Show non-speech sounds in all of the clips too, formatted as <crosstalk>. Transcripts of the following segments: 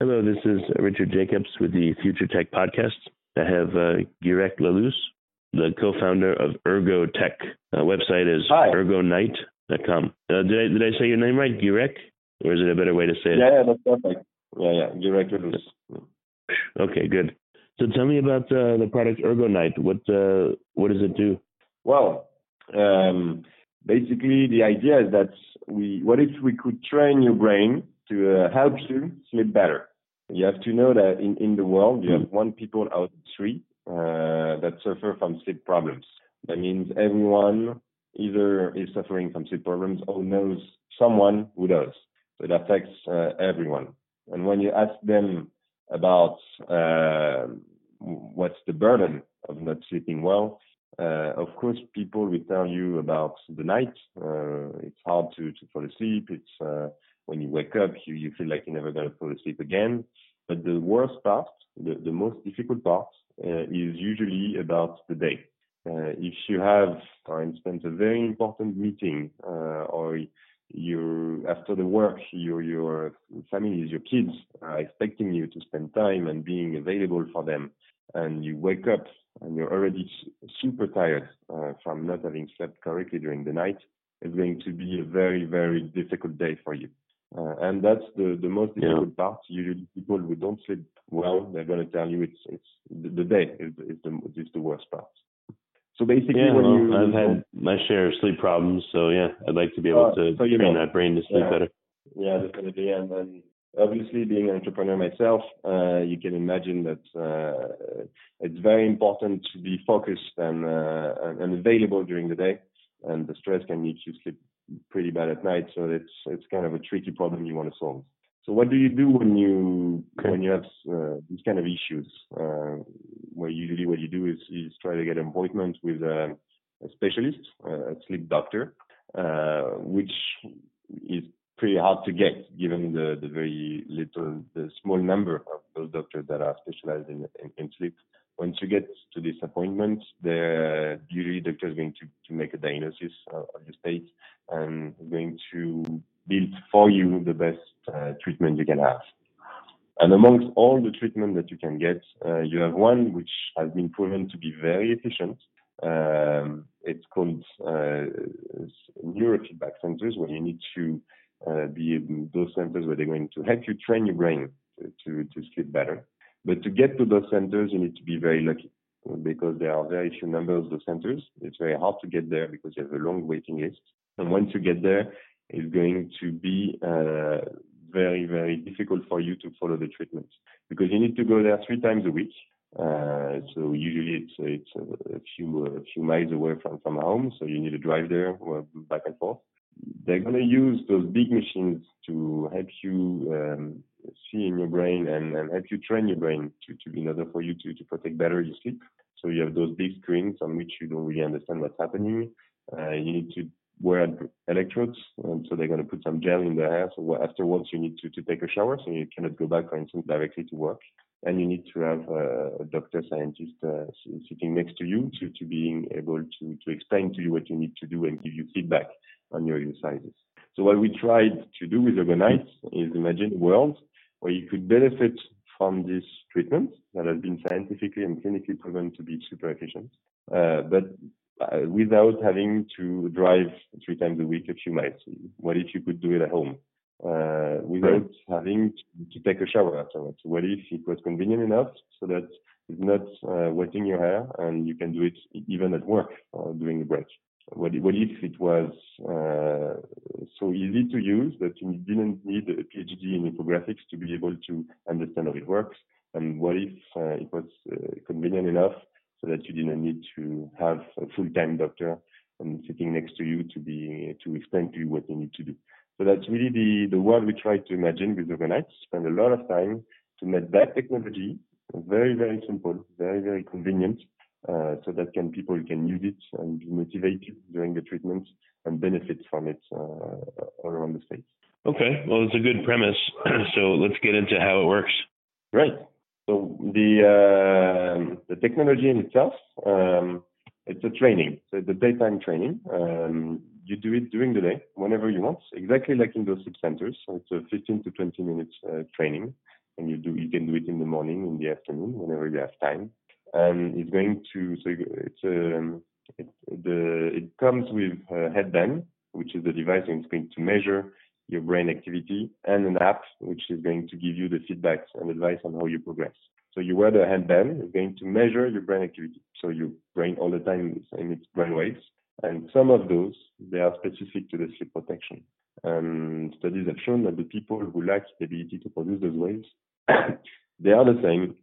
Hello, this is Richard Jacobs with the Future Tech Podcast. I have uh, Guirec Le Lous, the co-founder of Urgotech. Uh, website is Hi. urgonight.com. Uh, did I did I say your name right, Guirec, or is it a better way to say it? Yeah, yeah, that's perfect. Yeah, yeah, Guirec Le Lous. Okay, good. So tell me about uh, the product Urgonight. What uh, what does it do? Well, um, basically the idea is that we, what if we could train your brain to uh, help you sleep better? You have to know that in, in the world, you have one people out of three uh, that suffer from sleep problems. That means everyone either is suffering from sleep problems or knows someone who does. So it affects uh, everyone. And when you ask them about uh, what's the burden of not sleeping well, uh, of course, people will tell you about the night. Uh, it's hard to, to fall asleep. It's uh, when you wake up, you, you feel like you're never going to fall asleep again. But the worst part, the, the most difficult part, uh, is usually about the day. Uh, if you have, for instance, a very important meeting, uh, or you after the work, your your families, your kids are expecting you to spend time and being available for them, and you wake up and you're already super tired uh, from not having slept correctly during the night, it's going to be a very very difficult day for you. Uh, and that's the, the most difficult yeah. part. Usually, people who don't sleep well, they're going to tell you it's it's the, the day is, is the is the worst part. So basically, yeah, when well, you I've had my share of sleep problems, so yeah, I'd like to be able uh, to so train know. that brain to sleep better. Yeah. better. Yeah, definitely. And then obviously being an entrepreneur myself, uh, you can imagine that uh, it's very important to be focused and, uh, and and available during the day. And the stress can make you sleep pretty bad at night. So it's it's kind of a tricky problem you want to solve. So what do you do when you Okay. when you have uh, these kind of issues? Uh, where usually what you do is is try to get an appointment with a, a specialist, uh, a sleep doctor, uh, which is pretty hard to get given the, the very little, the small number of those doctors that are specialized in, in, in sleep. Once you get to this appointment, the usually doctor is going to, to make a diagnosis of of your state and going to build for you the best uh, treatment you can have. And amongst all the treatment that you can get, uh, you have one which has been proven to be very efficient. Um, it's called uh, neurofeedback centers, where you need to uh, be in those centers where they're going to help you train your brain to, to, to sleep better. But to get to those centers, you need to be very lucky because there are very few numbers of centers. It's very hard to get there because you have a long waiting list. And once you get there, it's going to be uh, very, very difficult for you to follow the treatment because you need to go there three times a week. Uh, so usually it's it's a, a few a few miles away from from home, so you need to drive there back and forth. They're going to use those big machines to help you um, see in your brain and, and help you train your brain to, to in order for you to, to protect better your sleep. So you have those big screens on which you don't really understand what's happening. Uh, you need to wear electrodes, and so they're going to put some gel in their hair. So afterwards, you need to, to take a shower, so you cannot go back, for instance, directly to work. and you need to have a doctor scientist uh, sitting next to you to, to being able to, to explain to you what you need to do and give you feedback on your exercises. So what we tried to do with Urgonights is imagine a world where you could benefit from this treatment that has been scientifically and clinically proven to be super efficient, uh, but uh, without having to drive three times a week a few miles. What if you could do it at home? Uh, without having to, to, take a shower afterwards. What if it was convenient enough so that it's not uh, wetting your hair and you can do it even at work or during a break? What, what if it was uh, so easy to use that you didn't need a PhD in infographics to be able to understand how it works? And what if uh, it was uh, convenient enough so that you didn't need to have a full-time doctor and sitting next to you to be to explain to you what you need to do? So that's really the, the world we try to imagine with Urgonights. Spend a lot of time to make that technology very, very simple, very, very convenient, uh, so that can people can use it and be motivated during the treatment and benefit from it uh, all around the state. Okay, well, it's a good premise. <clears throat> so let's get into how it works. Right. So the uh, the technology in itself, um, it's a training. So a daytime training. Um, you do it during the day, whenever you want, exactly like in those sleep centers. So it's a 15 to 20 minutes uh, training, and you do you can do it in the morning, in the afternoon, whenever you have time. And it's going to so it's um, it, the it comes with a headband, which is the device and it's going to measure your brain activity, and an app which is going to give you the feedback and advice on how you progress. So you wear the headband, it's going to measure your brain activity. So your brain all the time emits brain waves and some of those, they are specific to the sleep protection. And studies have shown that the people who lack the ability to produce those waves, <coughs> they are the same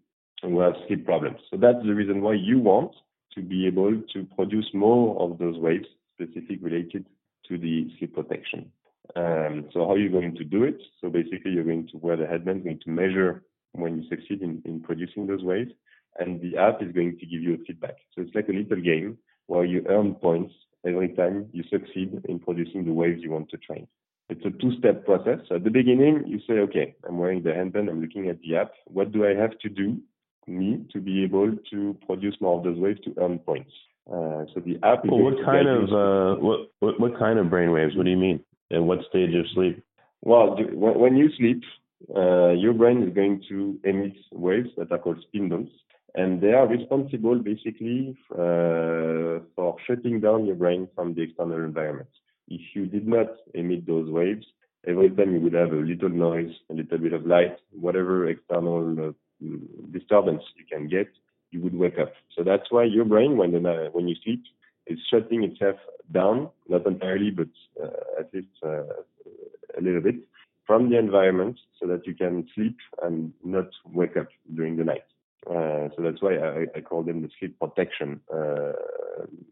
who have sleep problems. So that's the reason why you want to be able to produce more of those waves specific related to the sleep protection. Um, so how are you going to do it? So basically you're going to wear the headband, going to measure when you succeed in, in producing those waves, and the app is going to give you a feedback. So it's like a little game where you earn points every time you succeed in producing the waves you want to train. It's a two-step process. So at the beginning, you say, okay, I'm wearing the headband, I'm looking at the app. What do I have to do, me, to be able to produce more of those waves to earn points? Uh, so the app. Well, what kind of uh, what, what what kind of brain waves? What do you mean? And what stage of sleep? Well, when you sleep, uh, your brain is going to emit waves that are called spindles, and they are responsible basically uh, for shutting down your brain from the external environment. If you did not emit those waves, every time you would have a little noise, a little bit of light, whatever external uh, disturbance you can get, you would wake up. So that's why your brain, when the, when you sleep, is shutting itself down, not entirely, but uh, at least uh, a little bit from the environment, so that you can sleep and not wake up during the night. Uh, so that's why I, I, call them the sleep protection uh,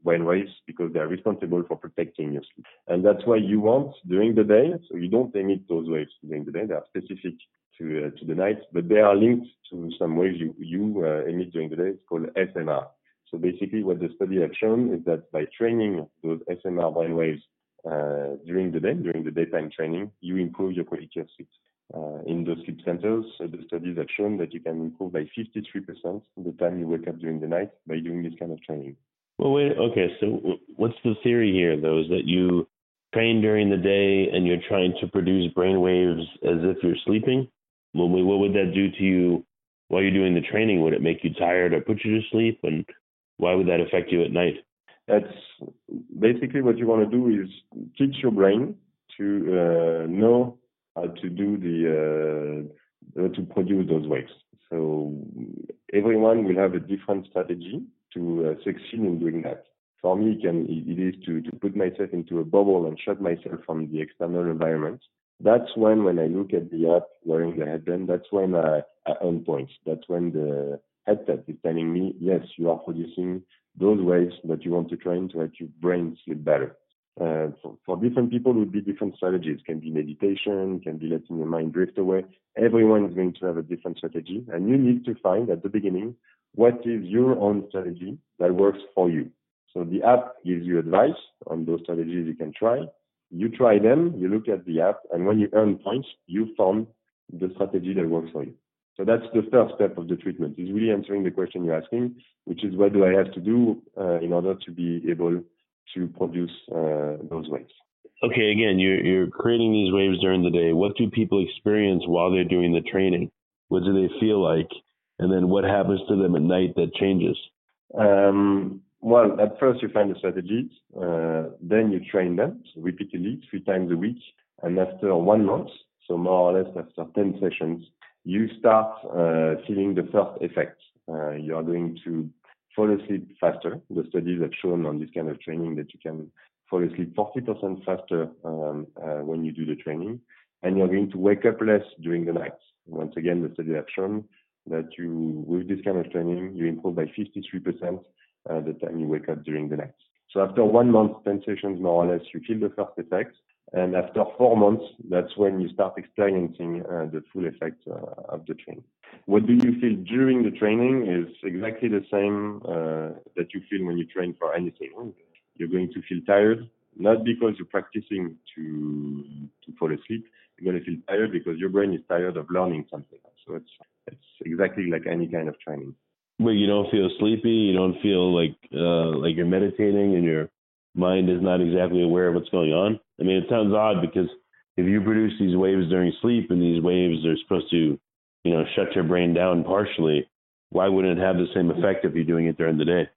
waves because they are responsible for protecting your sleep. And that's why you want during the day, so you don't emit those waves during the day. They are specific to uh, to the night, but they are linked to some waves you you uh, emit during the day. It's called SMR. So basically, what the study have shown is that by training those SMR brain waves uh, during the day, during the daytime training, you improve your quality of sleep. Uh, in those sleep centers, uh, the studies have shown that you can improve by 53% the time you wake up during the night by doing this kind of training. Well, wait, okay, so what's the theory here, though? Is that you train during the day and you're trying to produce brain waves as if you're sleeping? Well, what would that do to you while you're doing the training? Would it make you tired or put you to sleep? And why would that affect you at night? That's basically what you want to do is teach your brain to uh, know how to do the uh, to produce those waves. So everyone will have a different strategy to uh, succeed in doing that. For me, it, can, it is to, to put myself into a bubble and shut myself from the external environment. That's when, when I look at the app wearing the headband, that's when I, I earn points. That's when the headset is telling me, yes, you are producing those waves that you want to train to help your brain sleep better. Uh, for, for, different people, it would be different strategies. Can be meditation, can be letting your mind drift away. Everyone is going to have a different strategy, and you need to find at the beginning what is your own strategy that works for you. So the app gives you advice on those strategies you can try. You try them, you look at the app, and when you earn points, you found the strategy that works for you. So that's the first step of the treatment, is really answering the question you're asking, which is what do I have to do uh, in order to be able to produce uh, those waves. Okay, again, you're, you're creating these waves during the day. What do people experience while they're doing the training? What do they feel like? And then what happens to them at night that changes? Um, well, at first you find the strategies, uh, then you train them so repeatedly, three times a week. And after one month, so more or less after 10 sessions, you start uh, feeling the first effects. Uh, you are going to fall asleep faster. The studies have shown on this kind of training that you can fall asleep 40% faster um, uh, when you do the training, and you're going to wake up less during the night. Once again, the studies have shown that you, with this kind of training, you improve by 53% uh, the time you wake up during the night. So after one month, 10 sessions more or less, you feel the first effects. And after four months, that's when you start experiencing uh, the full effect uh, of the training. What do you feel during the training is exactly the same uh, that you feel when you train for anything. You're going to feel tired, not because you're practicing to to fall asleep. You're going to feel tired because your brain is tired of learning something. So it's it's exactly like any kind of training. But you don't feel sleepy. You don't feel like uh, like you're meditating and your mind is not exactly aware of what's going on. I mean, it sounds odd because if you produce these waves during sleep and these waves are supposed to, you know, shut your brain down partially, why wouldn't it have the same effect if you're doing it during the day?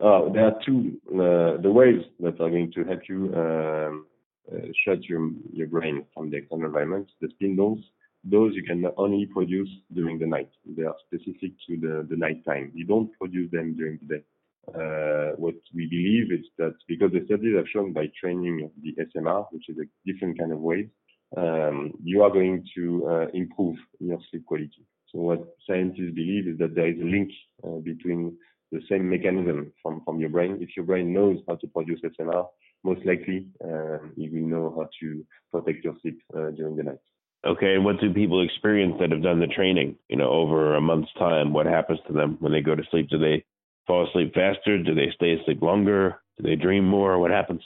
Uh, there are two uh, the waves that are going to help you um, uh, shut your your brain from the external environment. The spindles, those you can only produce during the night. They are specific to the the night time. You don't produce them during the day. Uh, what we believe is that because the studies have shown by training the SMR, which is a different kind of wave, um, you are going to uh, improve your sleep quality. So what scientists believe is that there is a link uh, between the same mechanism from, from your brain. If your brain knows how to produce SMR, most likely um, you will know how to protect your sleep uh, during the night. Okay, and what do people experience that have done the training? You know, over a month's time, what happens to them when they go to sleep? Do they fall asleep faster? Do they stay asleep longer? Do they dream more? What happens?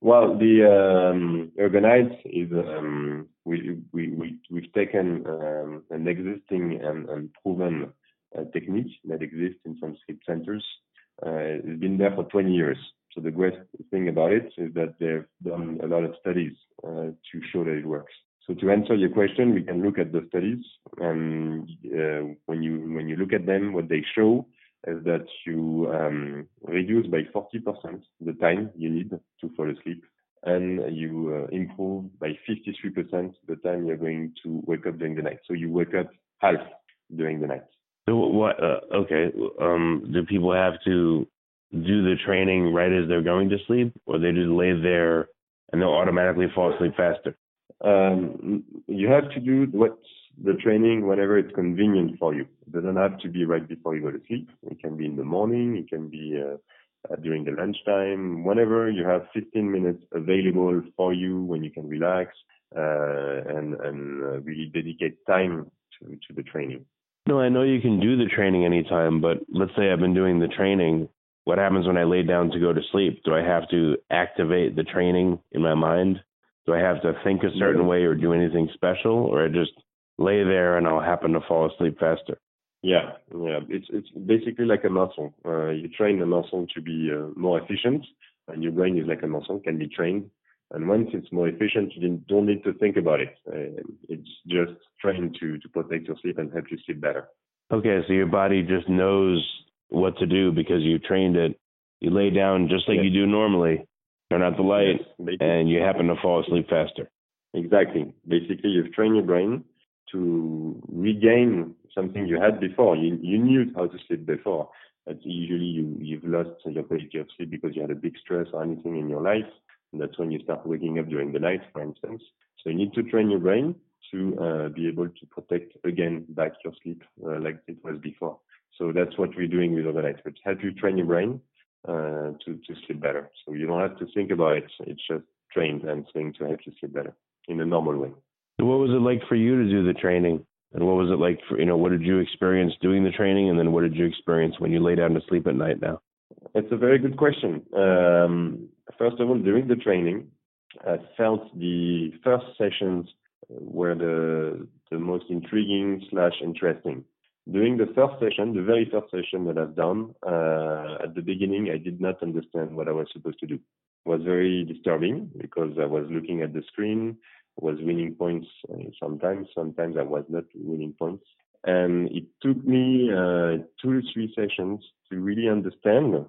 Well, the um, Urgonights is um, we, we, we, we've taken um, an existing and, and proven uh, technique that exists in some sleep centers. Uh, it's been there for 20 years. So the great thing about it is that they've done a lot of studies uh, to show that it works. So to answer your question, we can look at the studies, and uh, when you when you look at them, what they show is that you um, reduce by 40% the time you need to fall asleep and you uh, improve by 53% the time you're going to wake up during the night. So you wake up half during the night. So what? Uh, okay. Um, do people have to do the training right as they're going to sleep, or they just lay there and they'll automatically fall asleep faster? Um, you have to do what the training whenever it's convenient for you. It doesn't have to be right before you go to sleep. It can be in the morning. It can be uh, uh, during the lunchtime. Whenever you have 15 minutes available for you when you can relax uh, and, and uh, really dedicate time to, to the training. No, I know you can do the training anytime, but let's say I've been doing the training. What happens when I lay down to go to sleep? Do I have to activate the training in my mind? Do I have to think a certain way or do anything special, or I just lay there and I'll happen to fall asleep faster. Yeah, yeah. It's it's basically like a muscle. Uh, you train the muscle to be uh, more efficient, and your brain is like a muscle, can be trained. And once it's more efficient, you don't need to think about it. Uh, it's just trained to to protect your sleep and help you sleep better. Okay, so your body just knows what to do because you trained it. You lay down just like yes. you do normally, turn out the light, yes, and you happen to fall asleep faster. Exactly. Basically, you've trained your brain to regain something you had before. You, you knew how to sleep before, but usually you, you've lost your quality of sleep because you had a big stress or anything in your life. And that's when you start waking up during the night, for instance. So you need to train your brain to uh, be able to protect again back your sleep uh, like it was before. So that's what we're doing with Urgonights. It's help you train your brain uh, to, to sleep better. So you don't have to think about it. It's just trained and going to help you sleep better in a normal way. What was it like for you to do the training? And what was it like for, you know, what did you experience doing the training? And then what did you experience when you lay down to sleep at night now? It's a very good question. Um, first of all, during the training, I felt the first sessions were the the most intriguing slash interesting. During the first session, the very first session that I've done, uh, at the beginning, I did not understand what I was supposed to do. It was very disturbing because I was looking at the screen, was winning points uh, sometimes, sometimes I was not winning points. And it took me uh, two or three sessions to really understand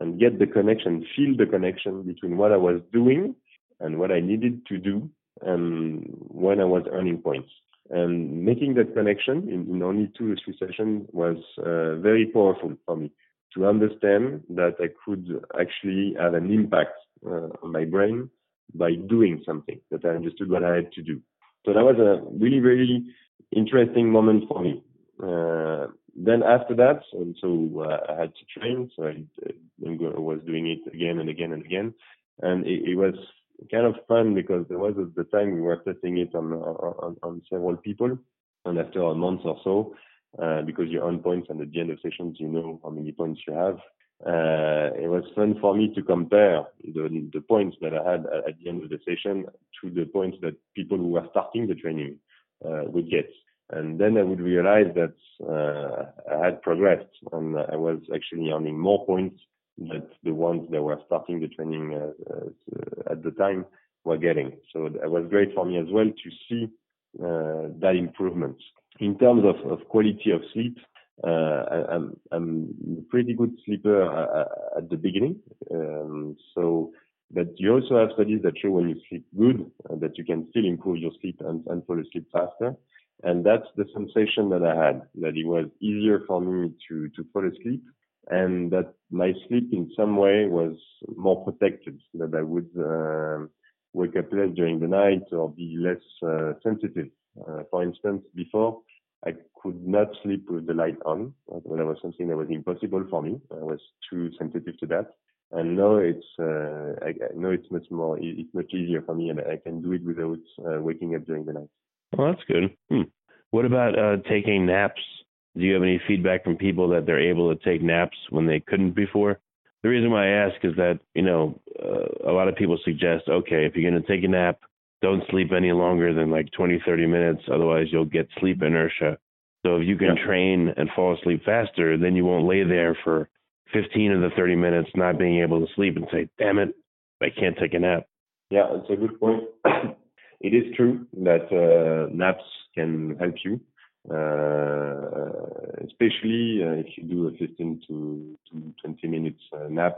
and get the connection, feel the connection between what I was doing and what I needed to do and when I was earning points. And making that connection in, in only two or three sessions was uh, very powerful for me to understand that I could actually have an impact uh, on my brain by doing something that I understood what I had to do. So that was a really, really interesting moment for me. Uh, then after that, and so uh, I had to train, so I, I, was doing it again and again and again, and it, it was kind of fun because there was at the time we were testing it on on, on several people, and after a month or so, uh, because you earn points, and at the end of sessions you know how many points you have. Uh, it was fun for me to compare the the points that I had at the end of the session to the points that people who were starting the training uh, would get. And then I would realize that uh, I had progressed and I was actually earning more points that the ones that were starting the training at the time were getting. So it was great for me as well to see uh, that improvement. In terms of quality of sleep, uh, I, am I'm a pretty good sleeper uh, at the beginning. Um, so, but you also have studies that show when you sleep good, uh, that you can still improve your sleep and, and fall asleep faster. And that's the sensation that I had, that it was easier for me to, to fall asleep and that my sleep in some way was more protected, that I would uh, wake up less during the night or be less uh, sensitive. Uh, for instance, before I could not sleep with the light on. That was something that was impossible for me. I was too sensitive to that. And now it's uh, I, know it's much more it's much easier for me, and I can do it without uh, waking up during the night. Well, that's good. Hmm. What about uh, taking naps? Do you have any feedback from people that they're able to take naps when they couldn't before? The reason why I ask is that, you know, uh, a lot of people suggest, okay, if you're going to take a nap, don't sleep any longer than like 20, 30 minutes. Otherwise, you'll get sleep inertia. So if you can yeah. train and fall asleep faster, then you won't lay there for 15 of the 30 minutes not being able to sleep and say, damn it, I can't take a nap. Yeah, it's a good point. <clears throat> it is true that uh, naps can help you. Uh, especially uh, if you do a 15 to, to 20 minutes uh, nap,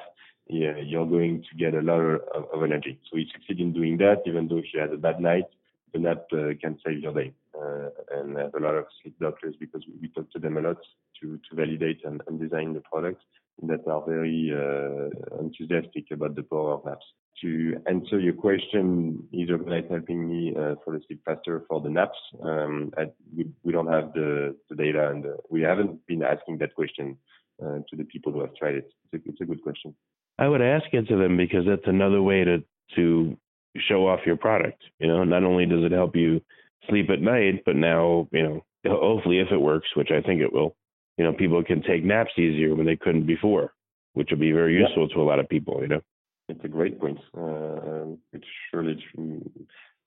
yeah, you're going to get a lot of, of, energy. So you succeed in doing that, even though you had a bad night, the nap uh, can save your day. Uh, and I have a lot of sleep doctors because we, we talk to them a lot to, to validate and, and design the products that are very uh, enthusiastic about the power of naps to answer your question, is Urgonight helping me uh, fall asleep faster for the naps? Um, we, we, don't have the, the data and uh, we haven't been asking that question uh, to the people who have tried it. It's a, it's a, good question. I would ask it to them because that's another way to, to show off your product. You know, not only does it help you sleep at night, but now, you know, hopefully if it works, which I think it will, you know, people can take naps easier when they couldn't before, which will be very useful yeah. to a lot of people, you know it's a great point. Uh, it surely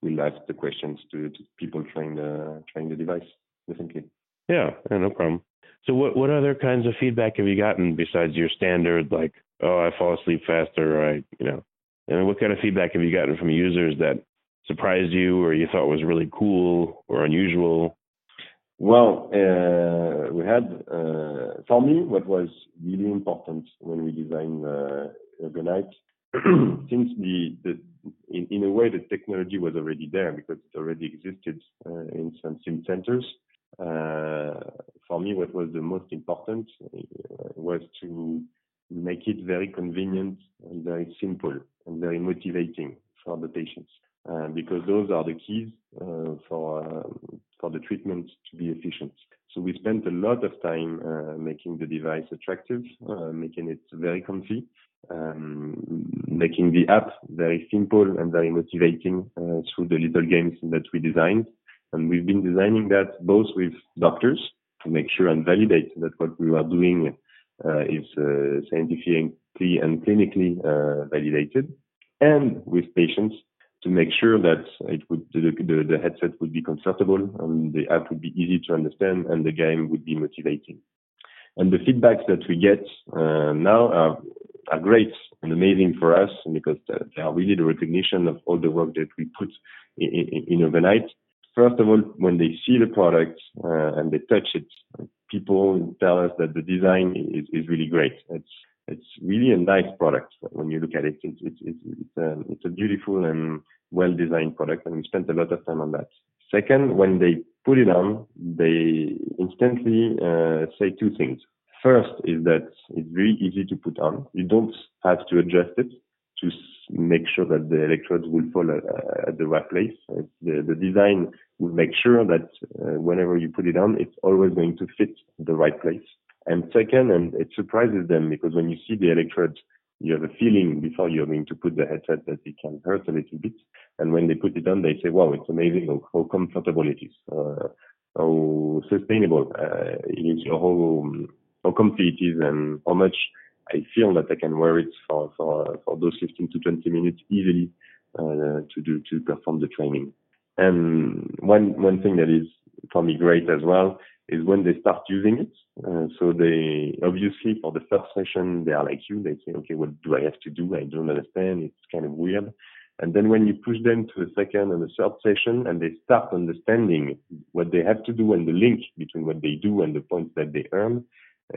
will ask the questions to, to people trying the trying the device. Definitely. Yeah, yeah, no problem. So, what what other kinds of feedback have you gotten besides your standard like, oh, I fall asleep faster, or I, you know, and what kind of feedback have you gotten from users that surprised you, or you thought was really cool or unusual? Well, uh, we had uh, for me what was really important when we designed uh, Urgonight <clears throat> since the, the in, in a way the technology was already there because it already existed uh, in some sim centers. Uh, for me, what was the most important uh, was to make it very convenient and very simple and very motivating for the patients, uh, because those are the keys uh, for um, for the treatment to be efficient. So we spent a lot of time uh, making the device attractive, making it very comfy, um, making the app very simple and very motivating uh, through the little games that we designed. And we've been designing that both with doctors to make sure and validate that what we are doing uh, is uh, scientifically and clinically uh, validated, and with patients to make sure that it would the, the, the headset would be comfortable and the app would be easy to understand and the game would be motivating. And the feedbacks that we get uh, now are, are great and amazing for us because they are really the recognition of all the work that we put in, in, in Urgonight. First of all, when they see the product uh, and they touch it, people tell us that the design is, is really great. It's it's really a nice product when you look at it. It's it's it's it's a, it's a beautiful and well designed product, and we spent a lot of time on that. Second, when they put it on, they instantly uh, say two things. First is that it's very easy to put on. You don't have to adjust it to make sure that the electrodes will fall at, the right place. The, the, design will make sure that uh, whenever you put it on, it's always going to fit the right place. And second, and it surprises them because when you see the electrodes, you have a feeling before you're going to put the headset that it can hurt a little bit. And when they put it on, they say, wow, it's amazing how, how comfortable it is, uh, how sustainable uh, it is, how, how comfy it is, and how much I feel that I can wear it for, for, for those 15 to 20 minutes easily uh, to do, to perform the training. And one, one thing that is for me great as well is when they start using it. Uh, so they obviously for the first session they are like you. They say, okay, what do I have to do? I don't understand. It's kind of weird. And then when you push them to the second and the third session and they start understanding what they have to do and the link between what they do and the points that they earn,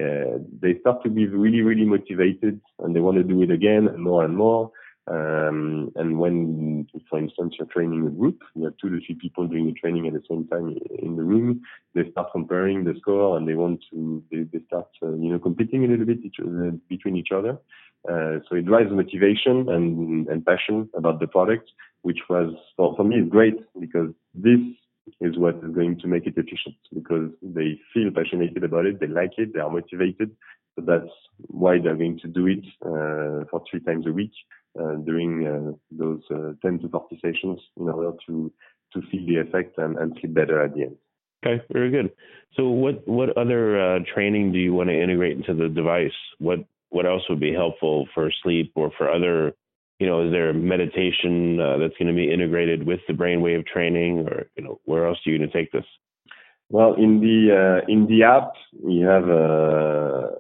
uh, they start to be really, really motivated and they want to do it again and more and more. Um, and when, for instance, you're training a group, you have two to three people doing the training at the same time in the room, they start comparing the score and they want to, they, they start, uh, you know, competing a little bit each, uh, between each other. Uh, so it drives motivation and, and passion about the product, which was, for, for me, is great because this is what is going to make it efficient because they feel passionate about it, they like it, they are motivated. So that's why they're going to do it uh, for three times a week uh, during uh, those uh, 10 to 40 sessions in order to to feel the effect and, and sleep better at the end. Okay, very good. So, what what other uh, training do you want to integrate into the device? What what else would be helpful for sleep or for other? You know, is there meditation uh, that's going to be integrated with the brainwave training, or you know, where else are you going to take this? Well, in the uh, in the app, we have a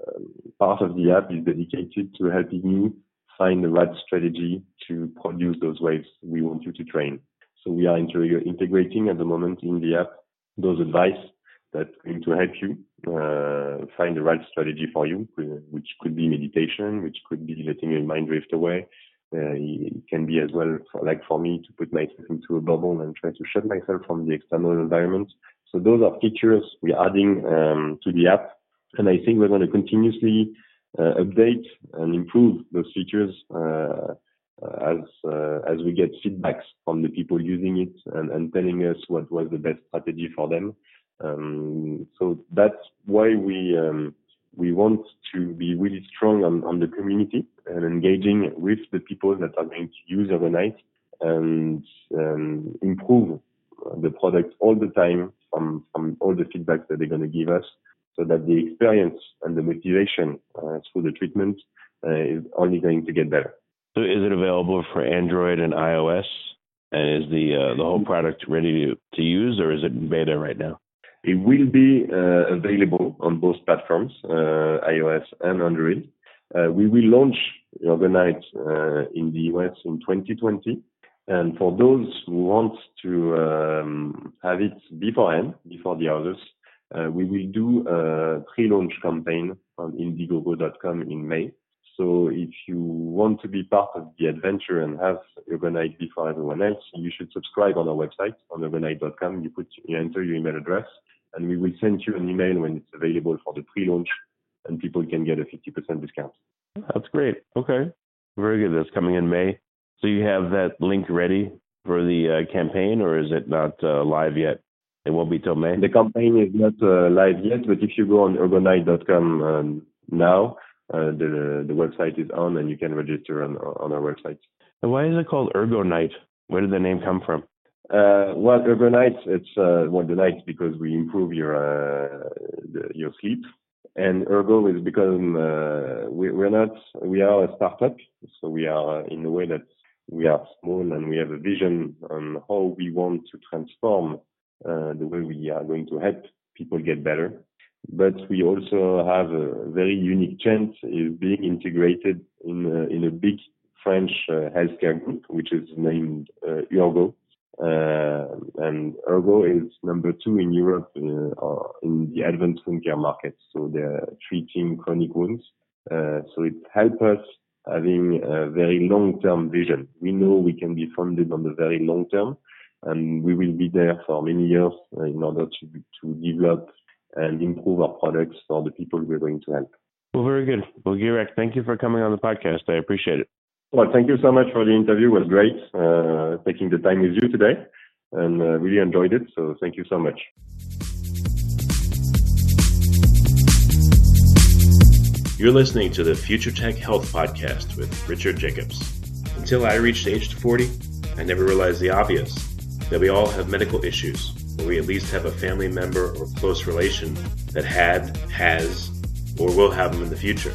part of the app is dedicated to helping you find the right strategy to produce those waves we want you to train. So we are integrating at the moment in the app those advice that's going to help you uh, find the right strategy for you, which could be meditation, which could be letting your mind drift away. Uh, it can be as well, for, like for me, to put myself into a bubble and try to shut myself from the external environment. So those are features we're adding um, to the app, and I think we're going to continuously uh, update and improve those features uh, as uh, as we get feedbacks from the people using it and, and telling us what was the best strategy for them. Um, so that's why we um, we want to be really strong on, on the community and engaging with the people that are going to use Urgonight and um, improve the product all the time from, from all the feedback that they're going to give us so that the experience and the motivation uh, through the treatment uh, is only going to get better. So, is it available for Android and iOS? And is the uh, the whole product ready to, to use, or is it in beta right now? It will be uh, available on both platforms, uh, iOS and Android. Uh, we will launch Urgonight in the US in 2020. And for those who want to um, have it beforehand, before the others, uh, we will do a pre-launch campaign on Indiegogo.com in May. So if you want to be part of the adventure and have Urgonight before everyone else, you should subscribe on our website on Urgonight.com. You put, you enter your email address, and we will send you an email when it's available for the pre-launch, and people can get a 50% discount. That's great. Okay, very good. That's coming in May. So you have that link ready for the uh, campaign, or is it not uh, live yet? It won't be till May. The campaign is not uh, live yet, but if you go on urgonight.com um, now, uh, the the website is on, and you can register on on our website. And why is it called Urgonight? Where did the name come from? Uh, well, Urgonight, it's uh, well the night because we improve your uh, the, your sleep, and Urgo is because uh, we, we're not we are a startup, so we are uh, in a way that we are small and we have a vision on how we want to transform uh, the way we are going to help people get better. But we also have a very unique chance is being integrated in a, in a big French uh, healthcare group, which is named uh, Urgo. Uh, and Urgo is number two in Europe uh, in the advanced wound care market. So they're treating chronic wounds. Uh, so it helps us having a very long-term vision. We know we can be funded on the very long term, and we will be there for many years uh, in order to to develop and improve our products for the people we're going to help. Well, very good. Well, Guirec, thank you for coming on the podcast. I appreciate it. Well, thank you so much for the interview. It was great uh, taking the time with you today, and uh, really enjoyed it. So thank you so much. You're listening to the Future Tech Health Podcast with Richard Jacobs. Until I reached age 40, I never realized the obvious that we all have medical issues, or we at least have a family member or close relation that had, has, or will have them in the future.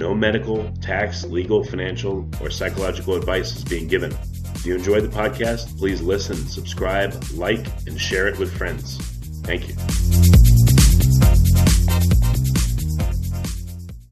No medical, tax, legal, financial, or psychological advice is being given. If you enjoyed the podcast, please listen, subscribe, like, and share it with friends. Thank you.